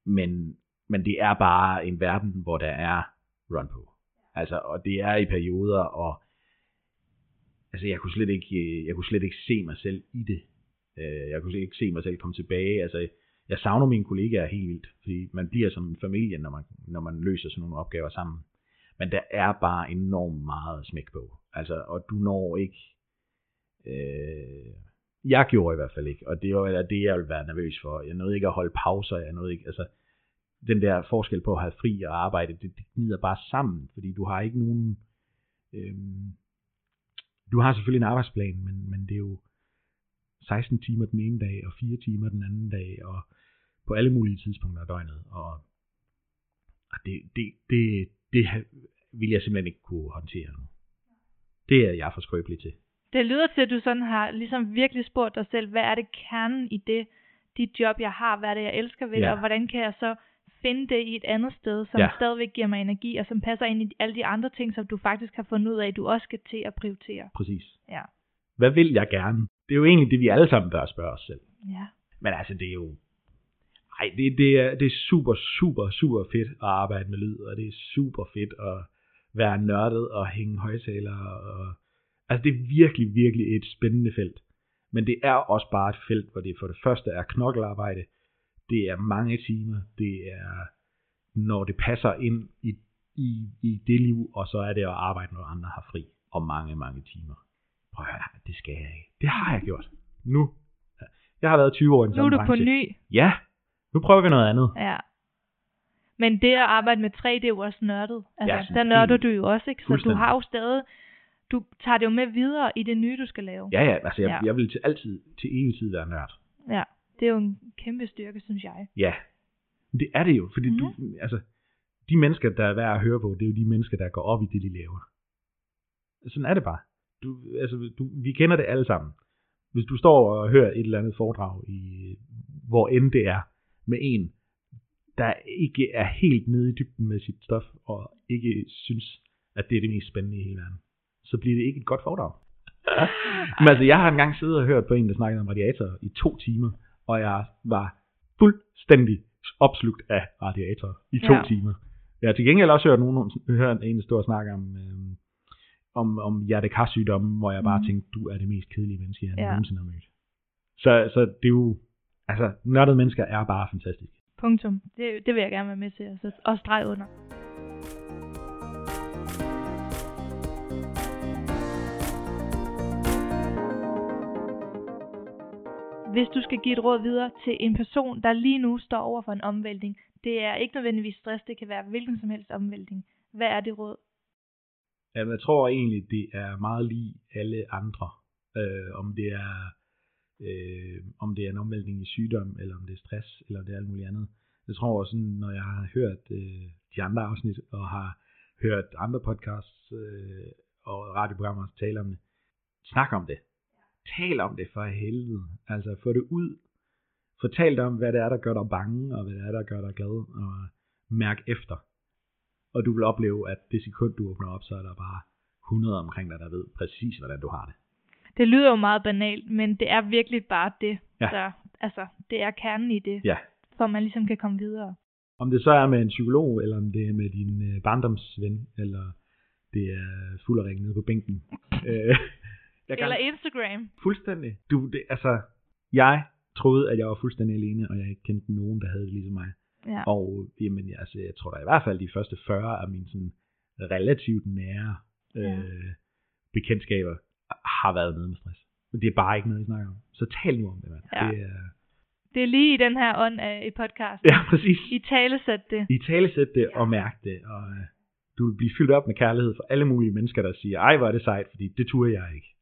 Men, men det er bare en verden, hvor der er run på. Altså, og det er i perioder, og altså jeg kunne slet ikke, jeg kunne slet ikke se mig selv i det. Øh, jeg kunne slet ikke se mig selv komme tilbage. Altså, jeg savner mine kollegaer helt vildt, fordi man bliver som en familie, når man, når man løser sådan nogle opgaver sammen. Men der er bare enormt meget smæk på. Altså, og du når ikke... Øh, jeg gjorde i hvert fald ikke, og det var det, jeg ville være nervøs for. Jeg nåede ikke at holde pauser, jeg nåede ikke... Altså, den der forskel på at have fri og arbejde, det, det gnider bare sammen, fordi du har ikke nogen... øhm, du har selvfølgelig en arbejdsplan, men, men det er jo 16 timer den ene dag, og 4 timer den anden dag, og på alle mulige tidspunkter af døgnet. Og, og det, det, det, det vil jeg simpelthen ikke kunne håndtere nu. Det er jeg for skrøbelig til. Det lyder til, at du sådan har ligesom virkelig spurgt dig selv, hvad er det kernen i det, dit job, jeg har, hvad er det, jeg elsker ved ja. og hvordan kan jeg så finde det i et andet sted, som ja. stadigvæk giver mig energi, og som passer ind i alle de andre ting, som du faktisk har fundet ud af, at du også skal til at prioritere. Præcis. Ja. Hvad vil jeg gerne? Det er jo egentlig det, vi alle sammen bør spørge os selv. Ja. Men altså, det er jo... Ej, det, det, er, det er super, super, super fedt at arbejde med lyd, og det er super fedt at være nørdet og hænge højtalere. Og... Altså, det er virkelig, virkelig et spændende felt. Men det er også bare et felt, hvor det for det første er knokkelarbejde, det er mange timer, det er når det passer ind i, i, i det liv, og så er det at arbejde, når andre har fri, og mange, mange timer. Prøv at høre, det skal jeg ikke. Det har jeg gjort. Nu. Jeg har været 20 år i den Nu er du branche. på ny. Ja, nu prøver vi noget andet. Ja. Men det at arbejde med 3, det er jo også nørdet. Altså, ja, der nørder du jo også, ikke? Så du har jo stadig, du tager det jo med videre i det nye, du skal lave. Ja, ja, altså jeg, ja. jeg vil til altid, til evig tid være nørd. Ja. Det er jo en kæmpe styrke, synes jeg. Ja, det er det jo, fordi mm. du, mhm. altså, de mennesker, der er værd at høre på, det er jo de mennesker, der går op i det, de laver. Sådan er det bare. Du, altså, du, vi kender det alle sammen. Hvis du står og hører et eller andet foredrag, i, hvor end det er, med en, der ikke er helt nede i dybden med sit stof, og ikke synes, at det er det mest spændende i hele verden, så bliver det ikke et godt foredrag. Men altså, jeg har engang siddet og hørt på en, der snakkede om radiator i to timer, og jeg var fuldstændig opslugt af radiator i to ja. timer. Jeg har til gengæld også hørt nogen hørt en stå og snakke om, øh, om, om hjertekarsygdomme, hvor jeg bare mm. tænkte, du er det mest kedelige menneske, jeg ja. nogensinde har mødt. Så, så det er jo, altså, nørdede mennesker er bare fantastiske. Punktum. Det, det vil jeg gerne være med til, altså, og strege under. Hvis du skal give et råd videre til en person, der lige nu står over for en omvæltning, det er ikke nødvendigvis stress, det kan være hvilken som helst omvæltning. Hvad er det råd? Jamen, jeg tror egentlig, det er meget lige alle andre. Øh, om det er øh, om det er en omvæltning i sygdom, eller om det er stress, eller om det er alt muligt andet. Jeg tror også, når jeg har hørt øh, de andre afsnit, og har hørt andre podcasts øh, og radioprogrammer tale om det, snak om det. Tal om det for helvede. Altså få det ud. Fortæl dig om, hvad det er, der gør dig bange, og hvad det er, der gør dig glad, og mærk efter. Og du vil opleve, at det sekund, du åbner op, så er der bare 100 omkring dig, der ved præcis, hvordan du har det. Det lyder jo meget banalt, men det er virkelig bare det. Ja. Der, altså, det er kernen i det, ja. for man ligesom kan komme videre. Om det så er med en psykolog, eller om det er med din øh, barndomsven, eller det er fuld af nede på bænken. øh, jeg. Eller Instagram. Fuldstændig. Du, det, altså, jeg troede, at jeg var fuldstændig alene, og jeg ikke kendte nogen, der havde det ligesom mig. Ja. Og jamen, altså, jeg tror da i hvert fald de første 40 af mine sådan, relativt nære øh, ja. bekendtskaber har været nede med stress. Men det er bare ikke noget, I snakker om. Så tal nu om det, mand. Ja. Det er, det er lige i den her ånd af i podcast. Ja, præcis. I talesæt det. I talesæt det ja. og mærk det. Og uh, du vil blive fyldt op med kærlighed for alle mulige mennesker, der siger, ej, hvor er det sejt, fordi det turde jeg ikke.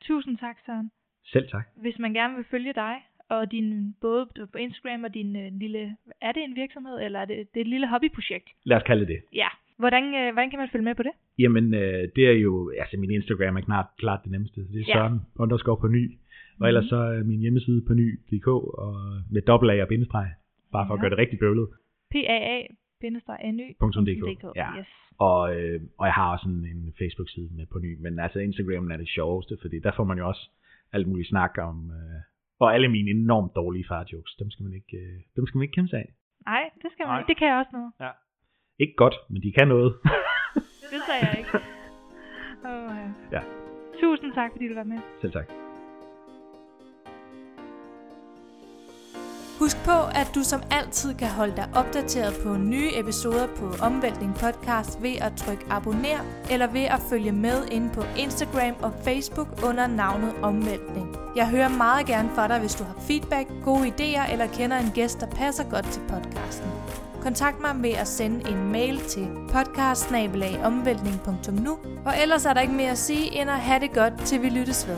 Tusind tak, Søren. Selv tak. Hvis man gerne vil følge dig, og din, både på Instagram og din uh, lille, er det en virksomhed, eller er det, det er et lille hobbyprojekt? Lad os kalde det. Ja. Hvordan, uh, hvordan kan man følge med på det? Jamen, uh, det er jo, altså min Instagram er klart, klart det nemmeste. Det er Søren ja. underscore på ny. Og ellers mhm. så er min hjemmeside på ny.dk og med dobbelt A og bindestreg, bare for ja. at gøre det rigtig bøvlet. PAA ny.dk. Ja. Yes. Og, øh, og jeg har også en, en Facebook-side med på ny, men altså Instagram er det sjoveste, fordi der får man jo også alt muligt snak om, øh, og alle mine enormt dårlige farjokes, dem skal man ikke, øh, dem skal man ikke kæmpe sig af. Nej, det skal man Nej. ikke. Det kan jeg også noget. Ja. Ikke godt, men de kan noget. det sagde jeg ikke. Oh, ja. ja. Tusind tak, fordi du var med. Selv tak. Husk på, at du som altid kan holde dig opdateret på nye episoder på Omvæltning Podcast ved at trykke abonner eller ved at følge med ind på Instagram og Facebook under navnet Omvæltning. Jeg hører meget gerne fra dig, hvis du har feedback, gode idéer eller kender en gæst, der passer godt til podcasten. Kontakt mig ved at sende en mail til podcastsnabelagomvæltning.nu Og ellers er der ikke mere at sige end at have det godt, til vi lyttes ved.